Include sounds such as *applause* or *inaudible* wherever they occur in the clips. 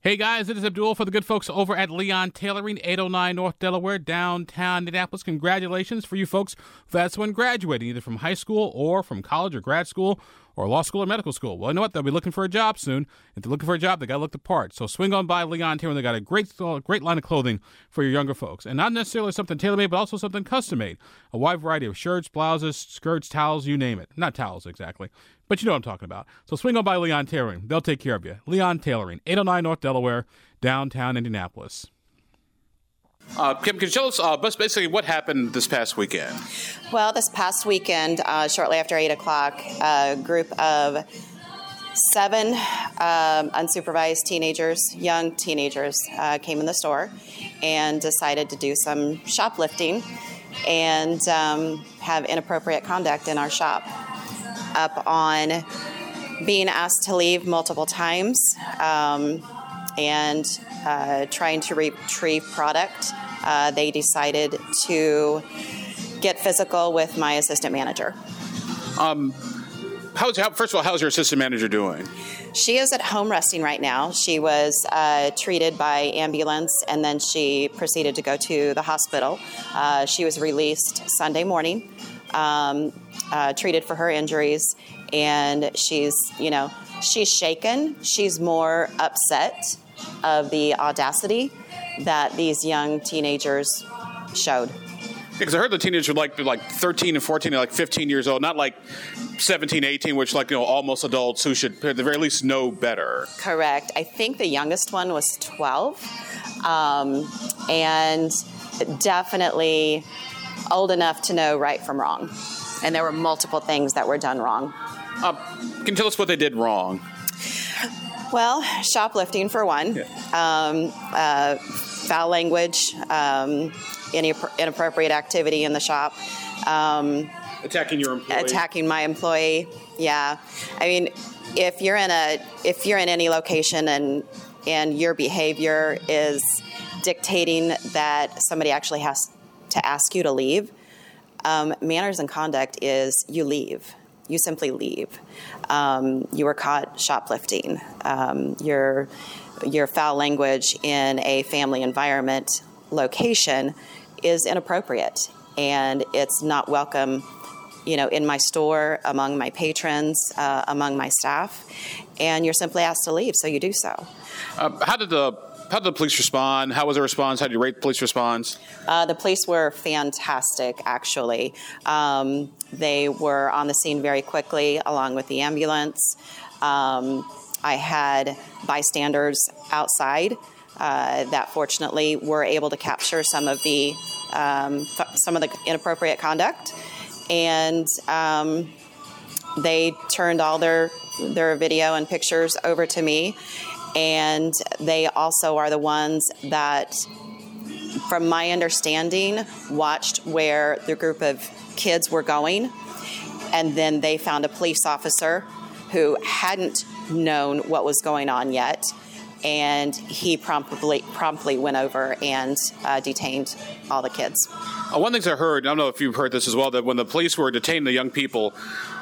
Hey guys, it is Abdul for the good folks over at Leon Tailoring, 809 North Delaware, downtown Indianapolis. Congratulations for you folks. That's when graduating either from high school or from college or grad school or law school or medical school. Well, you know what? They'll be looking for a job soon. If they're looking for a job, they got to look the part. So swing on by Leon Tailoring. They got a great, uh, great line of clothing for your younger folks, and not necessarily something tailor made, but also something custom made. A wide variety of shirts, blouses, skirts, towels, you name it. Not towels exactly, but you know what I'm talking about. So swing on by Leon Tailoring. They'll take care of you. Leon Tailoring, 809 North Delaware, downtown Indianapolis. Uh, Kim, can you tell us uh, basically what happened this past weekend? Well, this past weekend, uh, shortly after 8 o'clock, a group of seven um, unsupervised teenagers, young teenagers, uh, came in the store and decided to do some shoplifting and um, have inappropriate conduct in our shop. Up on being asked to leave multiple times um, and uh, trying to retrieve product, uh, they decided to get physical with my assistant manager. Um, how's, how, first of all, how's your assistant manager doing? She is at home resting right now. She was uh, treated by ambulance and then she proceeded to go to the hospital. Uh, she was released Sunday morning, um, uh, treated for her injuries, and she's, you know, she's shaken. She's more upset of the audacity that these young teenagers showed. Because I heard the teenagers were like like 13 and 14 and like 15 years old, not like 17, 18, which like you know almost adults who should at the very least know better. Correct. I think the youngest one was 12, um, and definitely old enough to know right from wrong. And there were multiple things that were done wrong. Uh, can you tell us what they did wrong? Well, shoplifting for one, yeah. um, uh, foul language, um, any inappropriate activity in the shop. Um, attacking your employee. Attacking my employee. Yeah, I mean, if you're in a if you're in any location and and your behavior is dictating that somebody actually has to ask you to leave, um, manners and conduct is you leave. You simply leave. Um, you were caught shoplifting. Um, your your foul language in a family environment location is inappropriate and it's not welcome you know in my store among my patrons uh, among my staff and you're simply asked to leave so you do so uh, how did the how did the police respond? How was the response? How did you rate the police response? Uh, the police were fantastic, actually. Um, they were on the scene very quickly, along with the ambulance. Um, I had bystanders outside uh, that fortunately were able to capture some of the um, some of the inappropriate conduct, and um, they turned all their their video and pictures over to me, and they also are the ones that, from my understanding, watched where the group of kids were going, and then they found a police officer who hadn't known what was going on yet and he promptly promptly went over and uh, detained all the kids. Uh, one thing I heard, I don't know if you've heard this as well, that when the police were detaining the young people,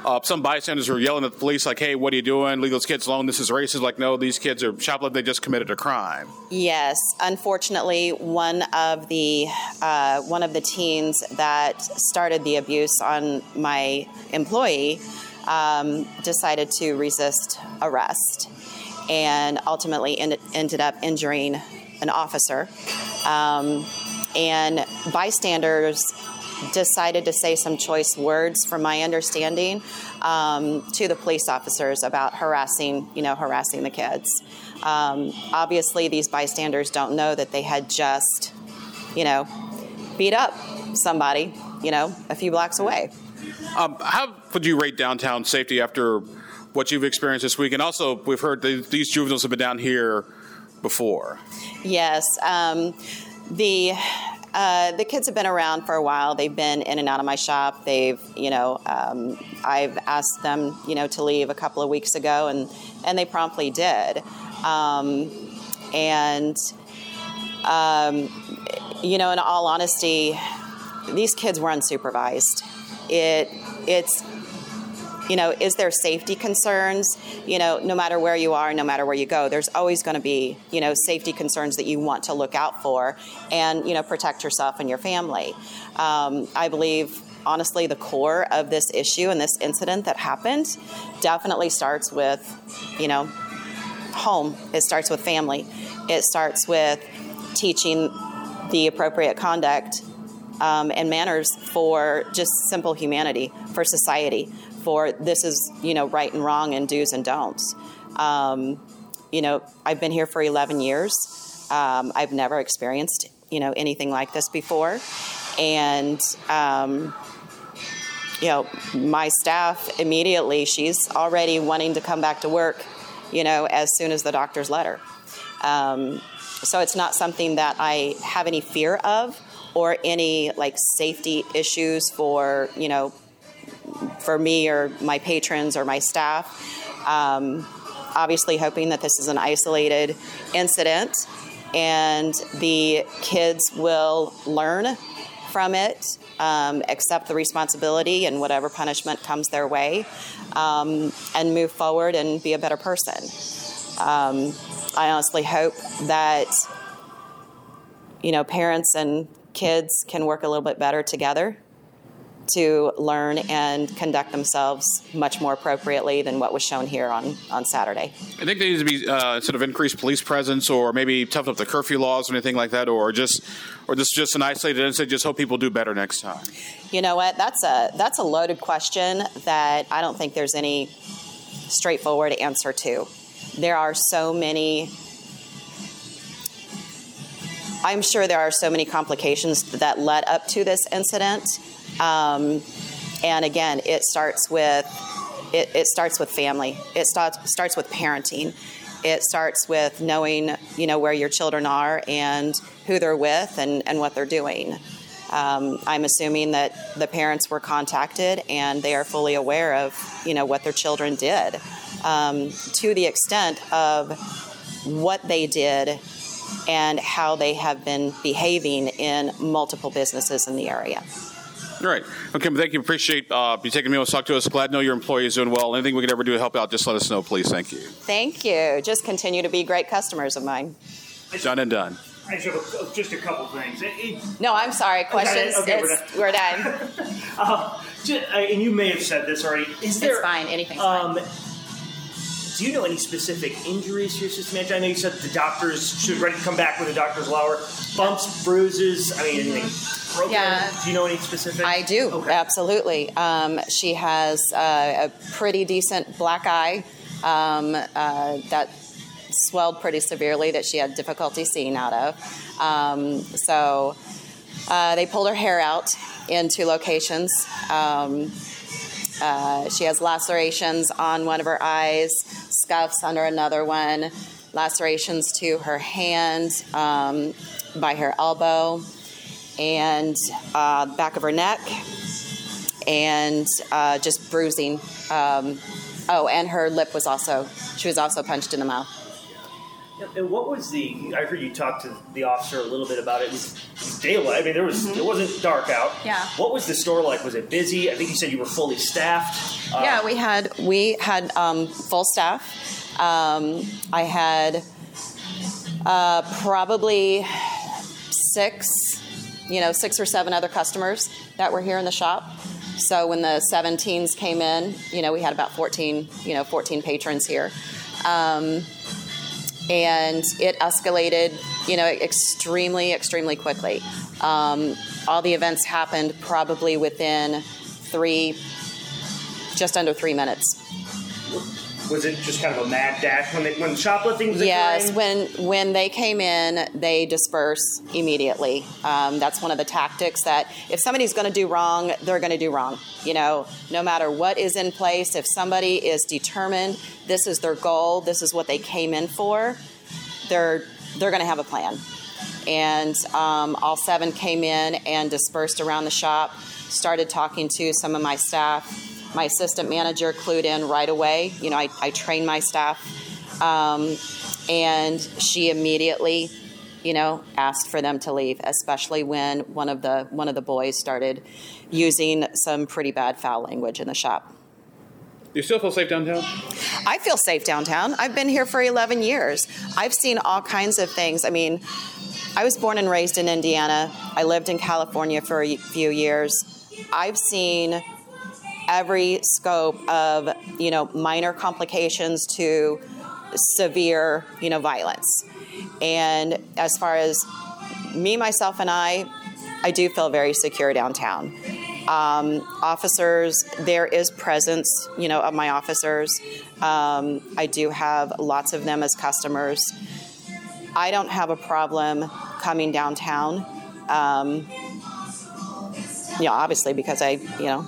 uh, some bystanders were yelling at the police like, "Hey, what are you doing? Leave those kids alone. This is racist." Like, no, these kids are shoplifting. They just committed a crime. Yes, unfortunately, one of the uh, one of the teens that started the abuse on my employee um, decided to resist arrest and ultimately ended, up injuring an officer. Um, and bystanders decided to say some choice words, from my understanding, um, to the police officers about harassing, you know, harassing the kids. Um, obviously, these bystanders don't know that they had just, you know, beat up somebody, you know, a few blocks away. Um, how would you rate downtown safety after what you've experienced this week, and also we've heard these juveniles have been down here before. Yes, um, the uh, the kids have been around for a while. They've been in and out of my shop. They've, you know, um, I've asked them, you know, to leave a couple of weeks ago, and and they promptly did. Um, and um, you know, in all honesty, these kids were unsupervised. It it's you know, is there safety concerns? You know, no matter where you are, no matter where you go, there's always going to be, you know, safety concerns that you want to look out for and, you know, protect yourself and your family. Um, I believe honestly, the core of this issue and this incident that happened definitely starts with, you know, home. It starts with family. It starts with teaching the appropriate conduct um, and manners for just simple humanity, for society, for this is, you know, right and wrong and do's and don'ts. Um, you know, I've been here for 11 years. Um, I've never experienced, you know, anything like this before. And, um, you know, my staff immediately, she's already wanting to come back to work, you know, as soon as the doctor's letter. Um, so it's not something that I have any fear of or any like safety issues for, you know, for me or my patrons or my staff. Um, obviously, hoping that this is an isolated incident and the kids will learn from it, um, accept the responsibility and whatever punishment comes their way, um, and move forward and be a better person. Um, I honestly hope that you know parents and kids can work a little bit better together to learn and conduct themselves much more appropriately than what was shown here on, on Saturday. I think there needs to be uh, sort of increased police presence, or maybe toughen up the curfew laws or anything like that, or just, or this is just an isolated incident. Just hope people do better next time. You know what? That's a that's a loaded question that I don't think there's any straightforward answer to. There are so many. I'm sure there are so many complications that led up to this incident um, and again, it starts with it, it starts with family. It starts starts with parenting. It starts with knowing you know where your children are and who they're with and, and what they're doing. Um, I'm assuming that the parents were contacted and they are fully aware of you know what their children did um, to the extent of what they did and how they have been behaving in multiple businesses in the area. All right. Okay, thank you. Appreciate uh, you taking me to talk to us. Glad to know your employee is doing well. Anything we can ever do to help out, just let us know, please. Thank you. Thank you. Just continue to be great customers of mine. Done and done. I just a, just a couple things. It, it, no, I'm sorry. Questions? Okay, we're, we're done. *laughs* uh, just, uh, and you may have said this already. Is there? It's fine. Anything's um, fine. Do you know any specific injuries to your system manager? I know you said the doctors should ready to come back with a doctor's lower. Bumps, bruises. I mean, anything broken? Yeah. Do you know any specific? I do, Okay. absolutely. Um, she has uh, a pretty decent black eye um, uh, that swelled pretty severely that she had difficulty seeing out of. Um, so uh, they pulled her hair out in two locations. Um, uh, she has lacerations on one of her eyes, scuffs under another one, lacerations to her hand um, by her elbow and uh, back of her neck, and uh, just bruising. Um, oh, and her lip was also, she was also punched in the mouth. And what was the? I heard you talk to the officer a little bit about it. It was, daylight. I mean, there was. It wasn't dark out. Mm-hmm. Yeah. What was the store like? Was it busy? I think you said you were fully staffed. Uh, yeah, we had we had um, full staff. Um, I had uh, probably six, you know, six or seven other customers that were here in the shop. So when the 17s came in, you know, we had about 14, you know, 14 patrons here. Um, and it escalated, you know, extremely, extremely quickly. Um, all the events happened probably within three, just under three minutes. Was it just kind of a mad dash when they, when shoplifting was Yes, occurring? when when they came in, they disperse immediately. Um, that's one of the tactics that if somebody's going to do wrong, they're going to do wrong. You know, no matter what is in place, if somebody is determined, this is their goal, this is what they came in for, they're they're going to have a plan. And um, all seven came in and dispersed around the shop. Started talking to some of my staff. My assistant manager clued in right away. You know, I, I train my staff um, and she immediately you know asked for them to leave especially when one of the one of the boys started using some pretty bad foul language in the shop You still feel safe downtown? I feel safe downtown. I've been here for 11 years. I've seen all kinds of things. I mean, I was born and raised in Indiana. I lived in California for a few years. I've seen every scope of, you know, minor complications to severe, you know, violence. And as far as me, myself, and I, I do feel very secure downtown. Um, officers, there is presence, you know, of my officers. Um, I do have lots of them as customers. I don't have a problem coming downtown. Um, you know, obviously because I, you know,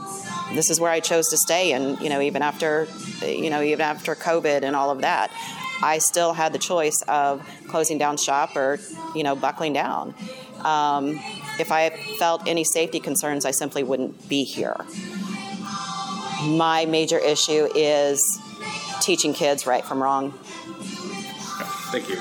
this is where I chose to stay, and you know, even after, you know, even after COVID and all of that, I still had the choice of closing down shop or, you know, buckling down. Um, if I felt any safety concerns, I simply wouldn't be here. My major issue is teaching kids right from wrong. Thank you.